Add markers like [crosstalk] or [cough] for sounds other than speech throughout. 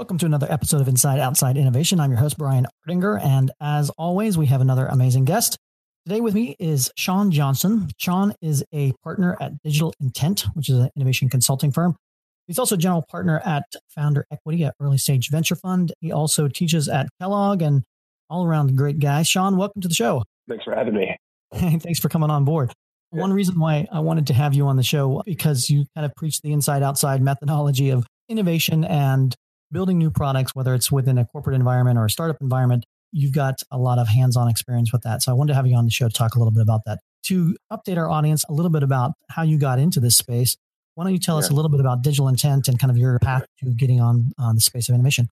Welcome to another episode of Inside Outside Innovation. I'm your host, Brian Ardinger. And as always, we have another amazing guest. Today with me is Sean Johnson. Sean is a partner at Digital Intent, which is an innovation consulting firm. He's also a general partner at Founder Equity, an early stage venture fund. He also teaches at Kellogg and all around great guy. Sean, welcome to the show. Thanks for having me. [laughs] Thanks for coming on board. Yeah. One reason why I wanted to have you on the show because you kind of preach the inside outside methodology of innovation and building new products, whether it's within a corporate environment or a startup environment, you've got a lot of hands on experience with that. So I wanted to have you on the show to talk a little bit about that. To update our audience a little bit about how you got into this space, why don't you tell yeah. us a little bit about digital intent and kind of your path to getting on, on the space of innovation?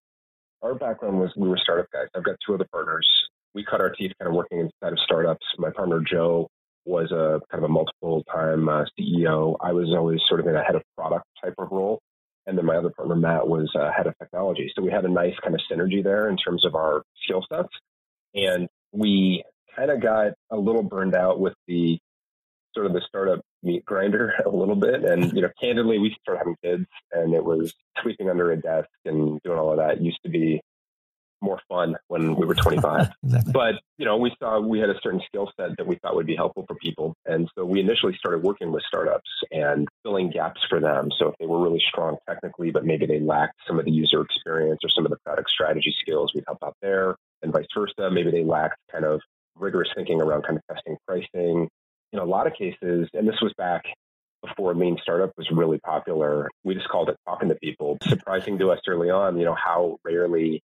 Our background was we were startup guys. I've got two other partners. We cut our teeth kind of working inside of startups. My partner, Joe, was a kind of a multiple time uh, CEO. I was always sort of in a head of product type of role and then my other partner Matt was uh, head of technology. So we had a nice kind of synergy there in terms of our skill sets, and we kind of got a little burned out with the sort of the startup meat grinder [laughs] a little bit. And you know, candidly, we started having kids, and it was sweeping under a desk and doing all of that. It used to be more fun when we were 25. [laughs] exactly. But, you know, we saw we had a certain skill set that we thought would be helpful for people. And so we initially started working with startups and filling gaps for them. So if they were really strong technically, but maybe they lacked some of the user experience or some of the product strategy skills, we'd help out there. And vice versa. Maybe they lacked kind of rigorous thinking around kind of testing pricing. In a lot of cases, and this was back before lean startup was really popular, we just called it talking to people. Surprising to us early on, you know, how rarely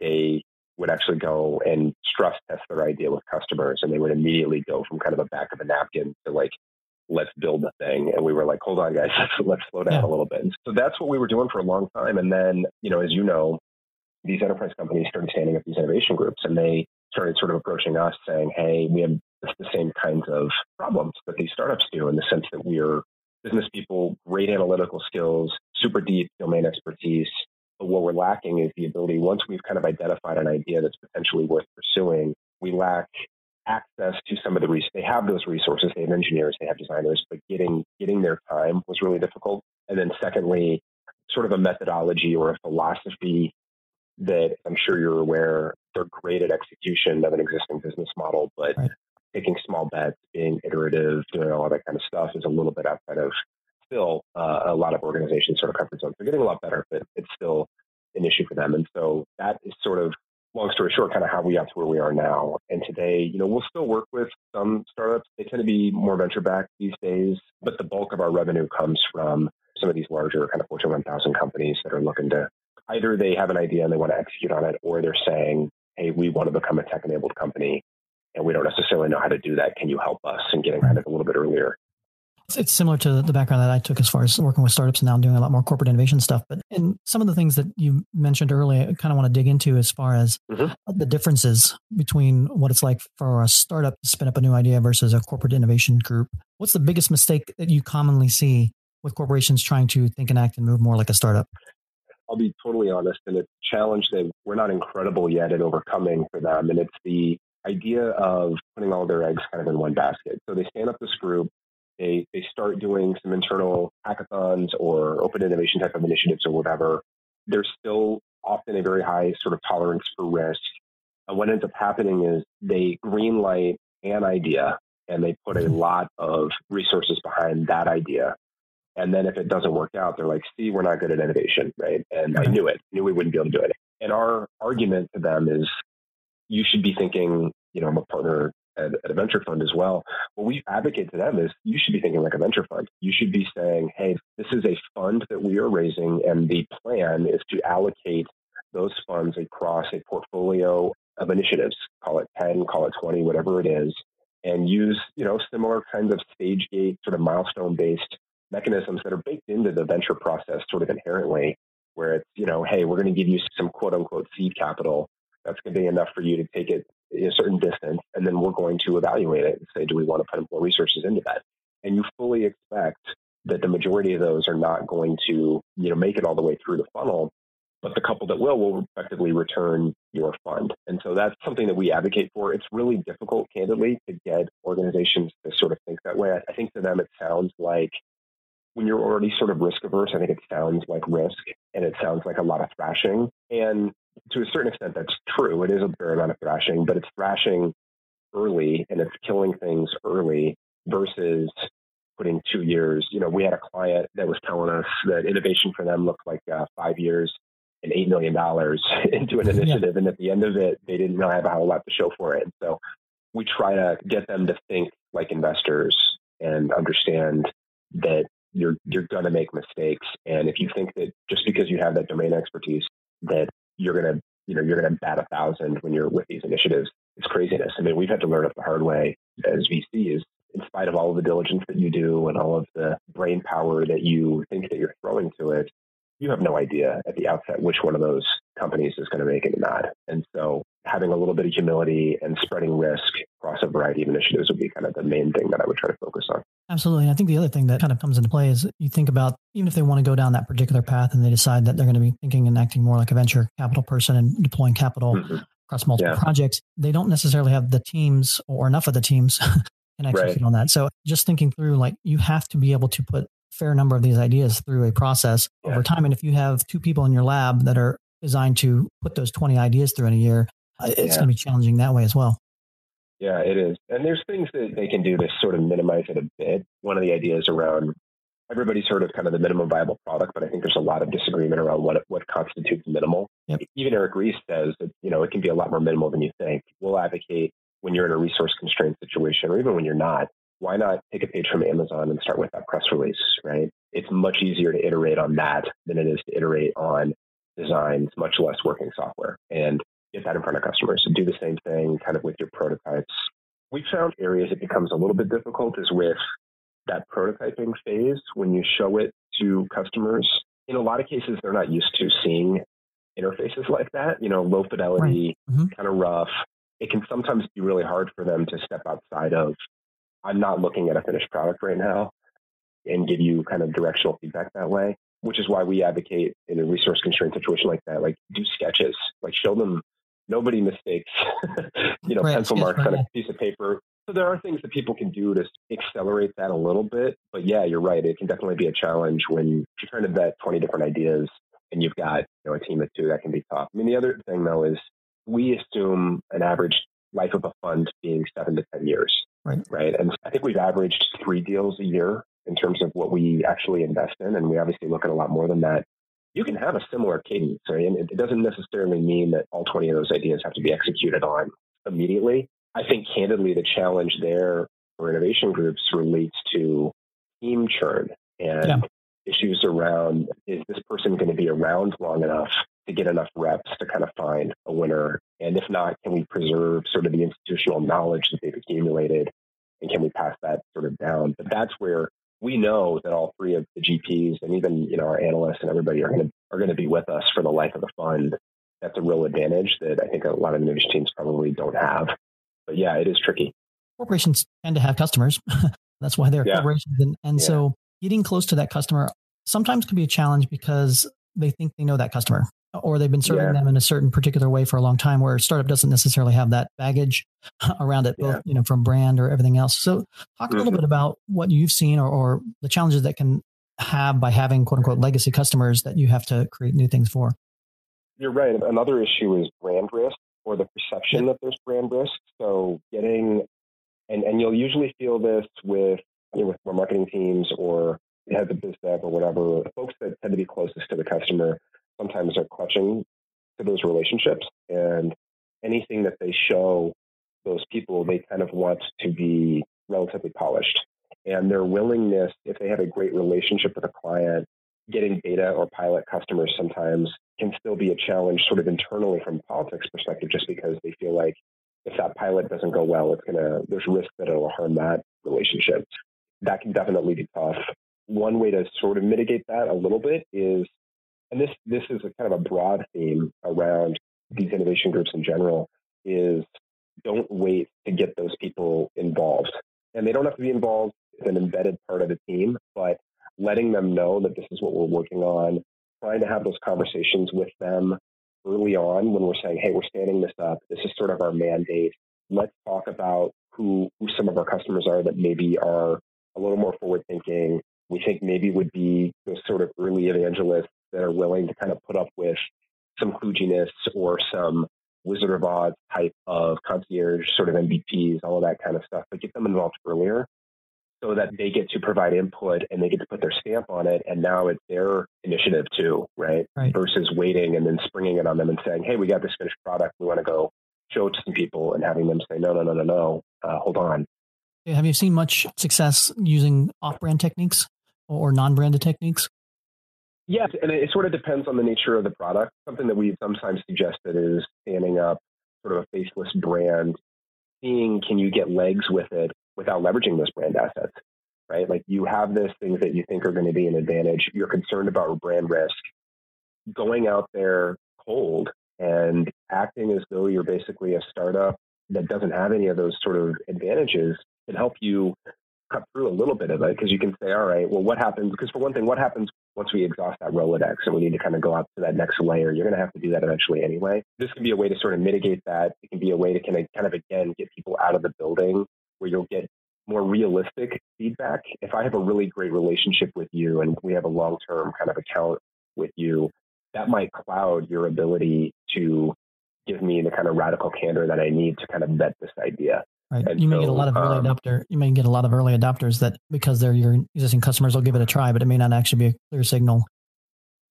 they would actually go and stress test their idea with customers and they would immediately go from kind of a back of a napkin to like let's build the thing and we were like hold on guys let's, [laughs] let's slow down yeah. a little bit so that's what we were doing for a long time and then you know as you know these enterprise companies started standing up these innovation groups and they started sort of approaching us saying hey we have the same kinds of problems that these startups do in the sense that we're business people great analytical skills super deep domain expertise but what we're lacking is the ability, once we've kind of identified an idea that's potentially worth pursuing, we lack access to some of the resources. They have those resources, they have engineers, they have designers, but getting getting their time was really difficult. And then secondly, sort of a methodology or a philosophy that I'm sure you're aware they're great at execution of an existing business model, but right. taking small bets, being iterative, doing all that kind of stuff is a little bit outside of still uh, a lot of organizations sort of comfort zones. They're getting a lot better, but it's still an issue for them. And so that is sort of long story short, kind of how we got to where we are now. And today, you know, we'll still work with some startups. They tend to be more venture backed these days, but the bulk of our revenue comes from some of these larger kind of Fortune 1000 companies that are looking to either they have an idea and they want to execute on it, or they're saying, hey, we want to become a tech enabled company and we don't necessarily know how to do that. Can you help us? And getting kind of a little bit earlier it's similar to the background that I took as far as working with startups and now doing a lot more corporate innovation stuff. But in some of the things that you mentioned earlier, I kind of want to dig into as far as mm-hmm. the differences between what it's like for a startup to spin up a new idea versus a corporate innovation group. What's the biggest mistake that you commonly see with corporations trying to think and act and move more like a startup? I'll be totally honest, and it's a challenge that we're not incredible yet at overcoming for them. And it's the idea of putting all their eggs kind of in one basket. So they stand up this group, they they start doing some internal hackathons or open innovation type of initiatives or whatever, there's still often a very high sort of tolerance for risk. And what ends up happening is they greenlight an idea and they put a mm-hmm. lot of resources behind that idea. And then if it doesn't work out, they're like, see, we're not good at innovation, right? And I knew it, knew we wouldn't be able to do it. And our argument to them is you should be thinking, you know, I'm a partner at, at, a venture fund as well. What we advocate to them is you should be thinking like a venture fund. You should be saying, hey, this is a fund that we are raising, and the plan is to allocate those funds across a portfolio of initiatives, call it 10, call it 20, whatever it is, and use, you know, similar kinds of stage gate, sort of milestone based mechanisms that are baked into the venture process sort of inherently where it's, you know, hey, we're going to give you some quote unquote seed capital. That's going to be enough for you to take it a certain distance. And then we're going to evaluate it and say, do we want to put more resources into that? And you fully expect that the majority of those are not going to, you know, make it all the way through the funnel but the couple that will will effectively return your fund. And so that's something that we advocate for. It's really difficult, candidly, to get organizations to sort of think that way. I think to them it sounds like when you're already sort of risk averse, I think it sounds like risk and it sounds like a lot of thrashing. And to a certain extent, that's true. It is a fair amount of thrashing, but it's thrashing early and it's killing things early versus putting two years. You know, we had a client that was telling us that innovation for them looked like uh, five years and $8 million [laughs] into an [laughs] initiative. Yeah. And at the end of it, they didn't really have a whole lot to show for it. So we try to get them to think like investors and understand that you're, you're going to make mistakes. And if you think that just because you have that domain expertise, that you're going to, you know, you're going to bat a thousand when you're with these initiatives, it's craziness. I mean, we've had to learn it the hard way as VCs in spite of all of the diligence that you do and all of the brain power that you think that you're throwing to it, you have no idea at the outset which one of those companies is going to make it or not. And so having a little bit of humility and spreading risk across a variety of initiatives would be kind of the main thing that I would try to focus on. Absolutely. And I think the other thing that kind of comes into play is you think about even if they want to go down that particular path and they decide that they're going to be thinking and acting more like a venture capital person and deploying capital mm-hmm. across multiple yeah. projects, they don't necessarily have the teams or enough of the teams [laughs] can execute right. on that. So just thinking through like you have to be able to put a fair number of these ideas through a process yeah. over time. And if you have two people in your lab that are designed to put those 20 ideas through in a year, uh, it's yeah. going to be challenging that way as well. Yeah, it is. And there's things that they can do to sort of minimize it a bit. One of the ideas around everybody's heard of kind of the minimum viable product, but I think there's a lot of disagreement around what what constitutes minimal. Yep. Even Eric Ries says that you know it can be a lot more minimal than you think. We'll advocate when you're in a resource constrained situation, or even when you're not, why not take a page from Amazon and start with that press release, right? It's much easier to iterate on that than it is to iterate on designs, much less working software, and get that in front of customers. And do the same thing kind of with your prototypes. We found areas it becomes a little bit difficult is with that prototyping phase when you show it to customers. In a lot of cases, they're not used to seeing interfaces like that, you know, low fidelity, right. mm-hmm. kind of rough. It can sometimes be really hard for them to step outside of I'm not looking at a finished product right now and give you kind of directional feedback that way, which is why we advocate in a resource constrained situation like that, like do sketches, like show them nobody mistakes, [laughs] you know, right, pencil marks on a piece of paper. So there are things that people can do to accelerate that a little bit. But yeah, you're right. It can definitely be a challenge when you're trying to vet 20 different ideas and you've got you know, a team of two. That can be tough. I mean, the other thing though is we assume an average life of a fund being seven to 10 years. Right. Right. And I think we've averaged three deals a year in terms of what we actually invest in. And we obviously look at a lot more than that. You can have a similar cadence. Right? And it doesn't necessarily mean that all 20 of those ideas have to be executed on immediately. I think candidly, the challenge there for innovation groups relates to team churn and yeah. issues around is this person going to be around long enough to get enough reps to kind of find a winner? And if not, can we preserve sort of the institutional knowledge that they've accumulated? And can we pass that sort of down? But that's where we know that all three of the GPs and even you know our analysts and everybody are going to are going to be with us for the life of the fund. That's a real advantage that I think a lot of innovation teams probably don't have. But yeah, it is tricky. Corporations tend to have customers. [laughs] That's why they're yeah. corporations, and, and yeah. so getting close to that customer sometimes can be a challenge because they think they know that customer or they've been serving yeah. them in a certain particular way for a long time where a startup doesn't necessarily have that baggage [laughs] around it both yeah. you know from brand or everything else so talk a little mm-hmm. bit about what you've seen or, or, the challenges that can have by having quote unquote legacy customers that you have to create new things for you're right another issue is brand risk or the perception that there's brand risk so getting and, and you'll usually feel this with you know, with more marketing teams or heads of biz dev or whatever folks that tend to be closest to the customer sometimes are clutching to those relationships and anything that they show those people they kind of want to be relatively polished. And their willingness if they have a great relationship with a client getting beta or pilot customers sometimes can still be a challenge sort of internally from politics perspective just because they feel like if that pilot doesn't go well it's to there's risk that it'll harm that relationship. That can definitely be tough. One way to sort of mitigate that a little bit is and this this is a kind of a broad theme around these innovation groups in general, is don't wait to get those people involved. And they don't have to be involved as an embedded part of the team, but letting them know that this is what we're working on, trying to have those conversations with them early on when we're saying, hey, we're standing this up. This is sort of our mandate. Let's talk about who, who some of our customers are that maybe are a little more forward thinking. We think maybe would be those sort of early evangelists that are willing to kind of put up with some kludginess or some Wizard of Oz type of concierge sort of MVPs, all of that kind of stuff, but get them involved earlier so that they get to provide input and they get to put their stamp on it. And now it's their initiative too, right? right? Versus waiting and then springing it on them and saying, hey, we got this finished product. We want to go show it to some people and having them say, no, no, no, no, no, uh, hold on. Have you seen much success using off brand techniques or non branded techniques? Yes, and it sort of depends on the nature of the product. Something that we've sometimes suggested is standing up sort of a faceless brand, seeing can you get legs with it without leveraging those brand assets, right? Like you have those things that you think are going to be an advantage. You're concerned about brand risk. Going out there cold and acting as though you're basically a startup that doesn't have any of those sort of advantages can help you cut through a little bit of it because you can say, all right, well, what happens? Because for one thing, what happens once we exhaust that Rolodex and we need to kind of go up to that next layer? You're going to have to do that eventually anyway. This can be a way to sort of mitigate that. It can be a way to kind of, kind of again get people out of the building where you'll get more realistic feedback. If I have a really great relationship with you and we have a long term kind of account with you, that might cloud your ability to give me the kind of radical candor that I need to kind of vet this idea. Right. And you may so, get a lot of early um, adopter. You may get a lot of early adopters that because they're your existing customers will give it a try, but it may not actually be a clear signal.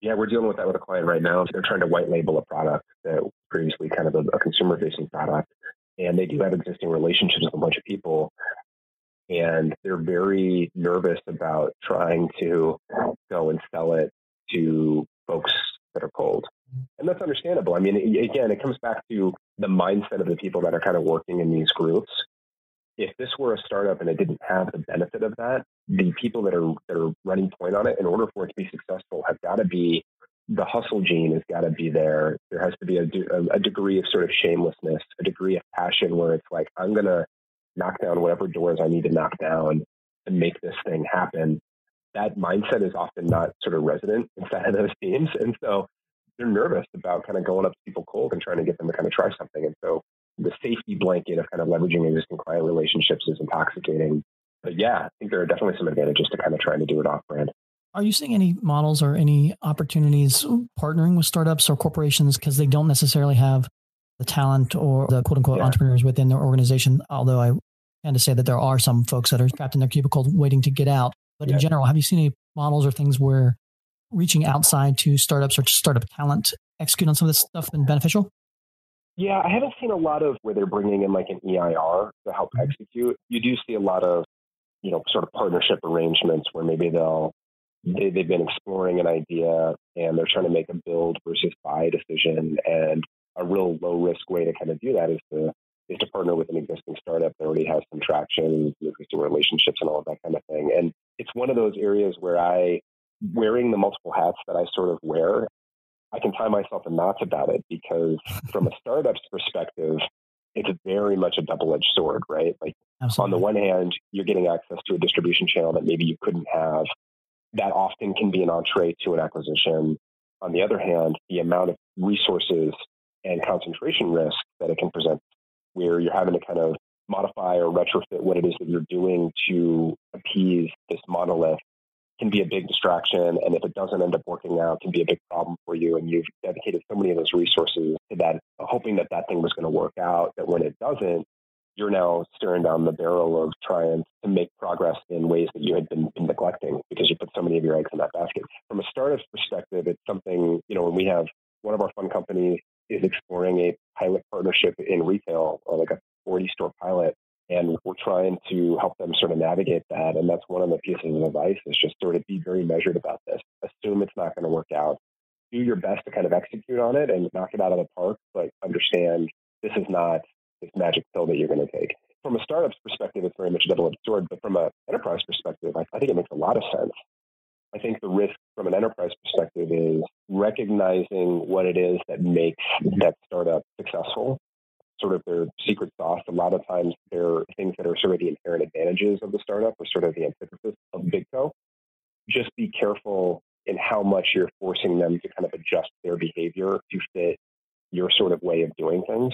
Yeah, we're dealing with that with a client right now. They're trying to white label a product that previously kind of a, a consumer facing product. And they do have existing relationships with a bunch of people. And they're very nervous about trying to go and sell it to folks that are cold. And that's understandable. I mean, again, it comes back to the mindset of the people that are kind of working in these groups. If this were a startup and it didn't have the benefit of that, the people that are that are running point on it, in order for it to be successful, have got to be the hustle gene has got to be there. There has to be a, a degree of sort of shamelessness, a degree of passion where it's like, I'm to knock down whatever doors I need to knock down to make this thing happen. That mindset is often not sort of resident inside of those teams. And so they're nervous about kind of going up to people cold and trying to get them to kind of try something. And so the safety blanket of kind of leveraging existing client relationships is intoxicating. But yeah, I think there are definitely some advantages to kind of trying to do it off brand. Are you seeing any models or any opportunities partnering with startups or corporations because they don't necessarily have the talent or the quote unquote yeah. entrepreneurs within their organization? Although I tend to say that there are some folks that are trapped in their cubicle waiting to get out. But yeah. in general, have you seen any models or things where reaching outside to startups or to startup talent execute on some of this stuff been beneficial? Yeah, I haven't seen a lot of where they're bringing in like an EIR to help mm-hmm. execute. You do see a lot of, you know, sort of partnership arrangements where maybe they'll they, they've been exploring an idea and they're trying to make a build versus buy decision. And a real low risk way to kind of do that is to is to partner with an existing startup that already has some traction, existing relationships, and all of that kind of thing. And it's one of those areas where I wearing the multiple hats that I sort of wear, I can tie myself in knots about it because from a startup's perspective, it's very much a double edged sword, right? Like Absolutely. on the one hand, you're getting access to a distribution channel that maybe you couldn't have. That often can be an entree to an acquisition. On the other hand, the amount of resources and concentration risk that it can present, where you're having to kind of modify or retrofit what it is that you're doing to appease this monolith can be a big distraction. And if it doesn't end up working out, can be a big problem for you. And you've dedicated so many of those resources to that, hoping that that thing was going to work out, that when it doesn't, you're now staring down the barrel of trying to make progress in ways that you had been, been neglecting because you put so many of your eggs in that basket. From a startup's perspective, it's something, you know, when we have one of our fund companies is exploring a pilot partnership in retail or like a 40 store pilot and we're trying to help them sort of navigate that. And that's one of the pieces of advice is just sort of be very measured about this. Assume it's not going to work out. Do your best to kind of execute on it and knock it out of the park, but understand this is not this magic pill that you're going to take. From a startup's perspective, it's very much a double-edged sword, but from an enterprise perspective, I, I think it makes a lot of sense. I think the risk from an enterprise perspective is recognizing what it is that makes that startup successful, sort of their secret sauce. A lot of times they're things that are sort of the inherent advantages of the startup or sort of the antithesis of big co. Just be careful in how much you're forcing them to kind of adjust their behavior to fit your sort of way of doing things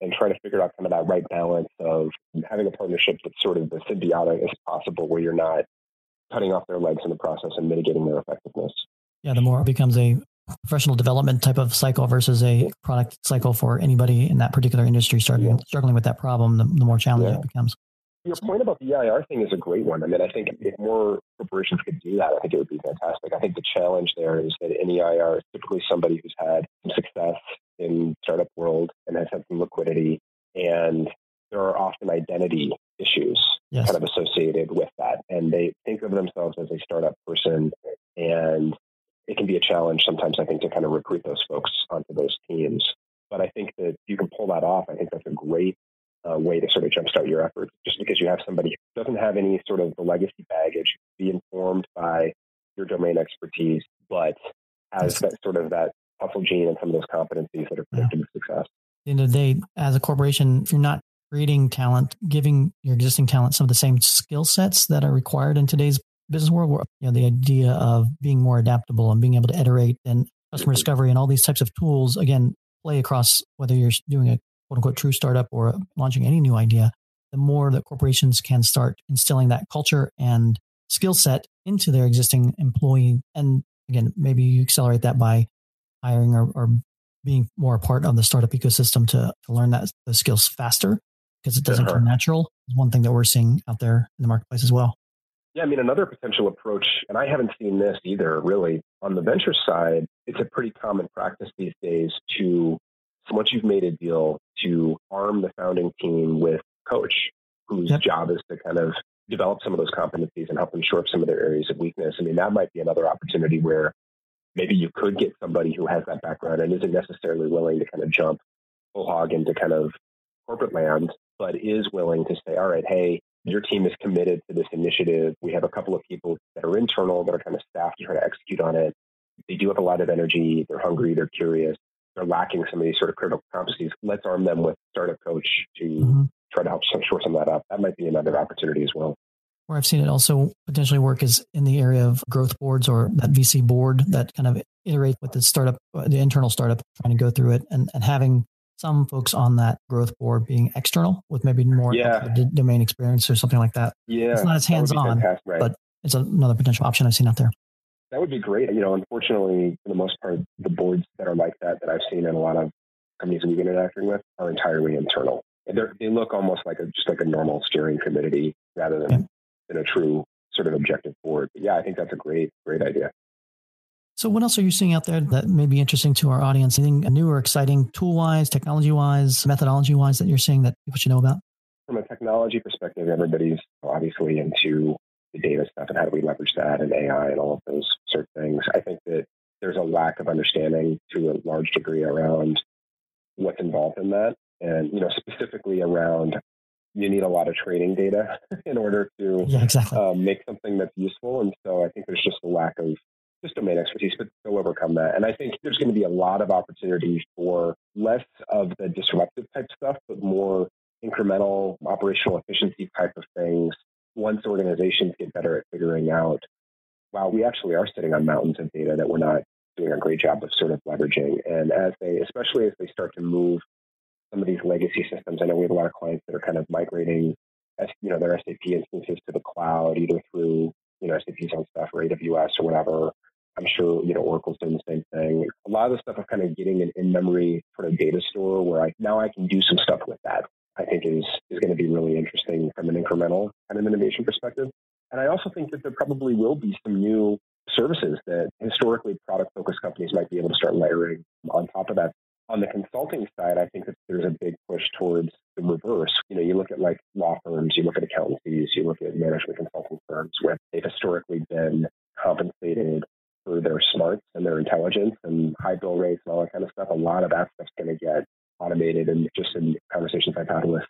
and try to figure out kind of that right balance of having a partnership that's sort of as symbiotic as possible where you're not cutting off their legs in the process and mitigating their effectiveness. Yeah, the more it becomes a professional development type of cycle versus a product cycle for anybody in that particular industry starting yeah. struggling with that problem, the, the more challenging yeah. it becomes. Your point about the EIR thing is a great one. I mean, I think if more corporations could do that, I think it would be fantastic. I think the challenge there is that an EIR is typically somebody who's had some success in startup world and has had some liquidity, and there are often identity issues yes. kind of associated with that. And they think of themselves as a startup person, and it can be a challenge sometimes, I think, to kind of recruit those folks onto those teams. But I think that you can pull that off. I think that's a great uh, way to sort of jumpstart your efforts. Just because you have somebody who doesn't have any sort of the legacy baggage, be informed by your domain expertise, but has that sort of that hustle gene and some of those competencies that are predictive yeah. success. At the end of the day, as a corporation, if you're not creating talent, giving your existing talent some of the same skill sets that are required in today's business world, where you know the idea of being more adaptable and being able to iterate and customer discovery and all these types of tools again play across whether you're doing a quote unquote true startup or launching any new idea. The more that corporations can start instilling that culture and skill set into their existing employee, and again, maybe you accelerate that by hiring or, or being more a part of the startup ecosystem to, to learn that the skills faster because it doesn't come natural is one thing that we're seeing out there in the marketplace as well. Yeah, I mean, another potential approach, and I haven't seen this either really, on the venture side, it's a pretty common practice these days to, once you've made a deal, to arm the founding team with coach whose yep. job is to kind of develop some of those competencies and help them shore up some of their areas of weakness. I mean, that might be another opportunity where maybe you could get somebody who has that background and isn't necessarily willing to kind of jump full hog into kind of corporate land, but is willing to say, all right, hey, your team is committed to this initiative. We have a couple of people that are internal that are kind of staffed to try to execute on it. They do have a lot of energy. They're hungry. They're curious. They're lacking some of these sort of critical competencies. Let's arm them with startup coach to mm-hmm. try to help shore some of that up. That might be another opportunity as well. Where I've seen it also potentially work is in the area of growth boards or that VC board that kind of iterate with the startup, the internal startup, trying to go through it and, and having some folks on that growth board being external with maybe more yeah. d- domain experience or something like that. Yeah, it's not as hands on, right. but it's another potential option I've seen out there. That would be great. You know, unfortunately, for the most part, the boards that are like that that I've seen in a lot of companies we've been interacting with are entirely internal. They look almost like a just like a normal steering committee rather than yeah. in a true sort of objective board. But yeah, I think that's a great great idea. So, what else are you seeing out there that may be interesting to our audience? Anything new or exciting tool wise, technology wise, methodology wise that you're seeing that people should know about? From a technology perspective, everybody's obviously into the data stuff and how do we leverage that and AI and all of those sort of things. I think that there's a lack of understanding to a large degree around what's involved in that. And, you know, specifically around you need a lot of training data [laughs] in order to yeah, exactly. um, make something that's useful. And so I think there's just a lack of just domain expertise, but they'll overcome that. And I think there's going to be a lot of opportunities for less of the disruptive type stuff, but more incremental operational efficiency type of things once organizations get better at figuring out, wow, we actually are sitting on mountains of data that we're not doing a great job of sort of leveraging. And as they, especially as they start to move some of these legacy systems, I know we have a lot of clients that are kind of migrating, you know, their SAP instances to the cloud, either through, you know, SAP's own stuff or AWS or whatever, I'm sure, you know, Oracle's doing the same thing. A lot of the stuff of kind of getting an in-memory sort of data store where I now I can do some stuff with that. I think is is going to be really interesting from an incremental kind of innovation perspective. And I also think that there probably will be some new services that historically product focused companies might be able to start layering on top of that. On the consulting side, I think that there's a big push towards the reverse. You know, you look at like law firms, you look at accountancies, you look at management consulting firms where they've historically been compensated their smarts and their intelligence and high bill rates and all that kind of stuff. A lot of that stuff's going to get automated. And just in conversations I've had with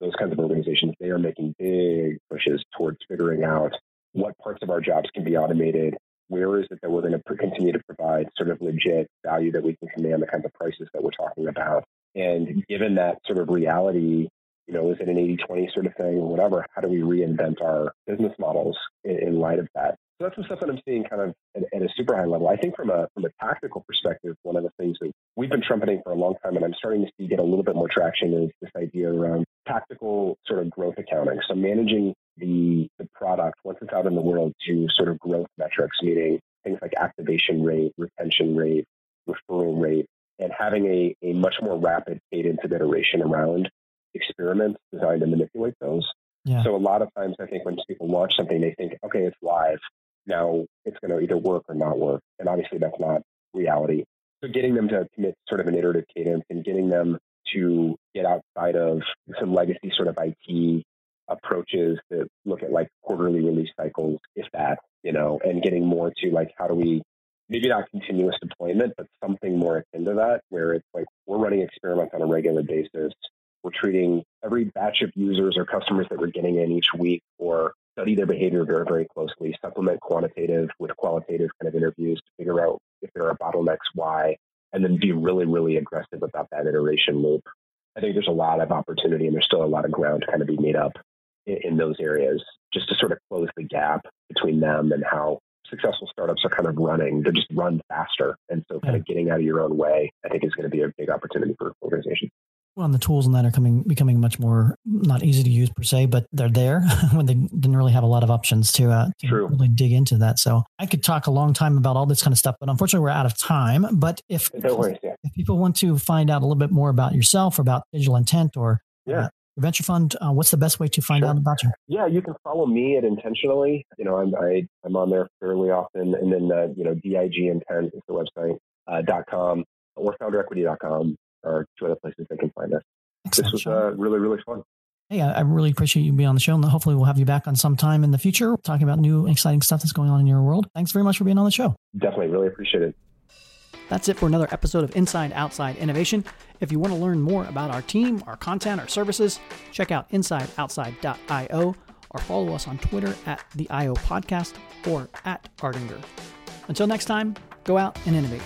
those kinds of organizations, they are making big pushes towards figuring out what parts of our jobs can be automated, where is it that we're going to continue to provide sort of legit value that we can command the kinds of prices that we're talking about? And given that sort of reality, you know, is it an 80 20 sort of thing or whatever? How do we reinvent our business models in, in light of that? So that's the stuff that I'm seeing kind of at, at, a super high level. I think from a from a tactical perspective, one of the things that we've been trumpeting for a long time, and I'm starting to see get a little bit more traction, is this idea around tactical sort of growth accounting. So managing the the product once it's out in the world to sort of growth metrics, meaning things like activation rate, retention rate, referral rate, and having a, a much more rapid cadence of iteration around experiments designed to manipulate those. Yeah. So a lot of times I think when people launch something, they think, okay, it's live now it's going to either work or not work. And obviously that's not reality. So getting them to commit sort of an iterative cadence and getting them to get outside of some legacy sort of IT approaches that look at like quarterly release cycles, if that, you know, and getting more to like how do we maybe not continuous deployment, but something more akin to that, where it's like we're running experiments on a regular basis. We're treating every batch of users or customers that we're getting in each week or study their behavior very, very closely, supplement quantitative with qualitative kind of interviews to figure out if there are bottlenecks, why, and then be really, really aggressive about that iteration loop. I think there's a lot of opportunity and there's still a lot of ground to kind of be made up in, in those areas just to sort of close the gap between them and how successful startups are kind of running. They just run faster. And so kind of hmm. getting out of your own way, I think is going to be a big opportunity for organizations. Well, and the tools and that are coming becoming much more not easy to use per se, but they're there [laughs] when they didn't really have a lot of options to, uh, to really dig into that. So I could talk a long time about all this kind of stuff, but unfortunately we're out of time. But if worry, yeah. if people want to find out a little bit more about yourself, or about digital intent, or yeah. Uh, venture fund, uh, what's the best way to find sure. out about you? Yeah, you can follow me at Intentionally. You know, I'm I, am i am on there fairly often, and then uh, you know, dig intent is the website uh, dot com or founderequity.com are two other places they can find us. Excellent, this was uh, really, really fun. Hey, I, I, really appreciate you being on the show, and hopefully we'll have you back on some time in the future talking about new exciting stuff that's going on in your world. Thanks very much for being on the show. Definitely, really appreciate it. That's it for another episode of Inside Outside Innovation. If you want to learn more about our team, our content, our services, check out insideoutside.io or follow us on Twitter at the IO Podcast or at Ardinger. Until next time, go out and innovate.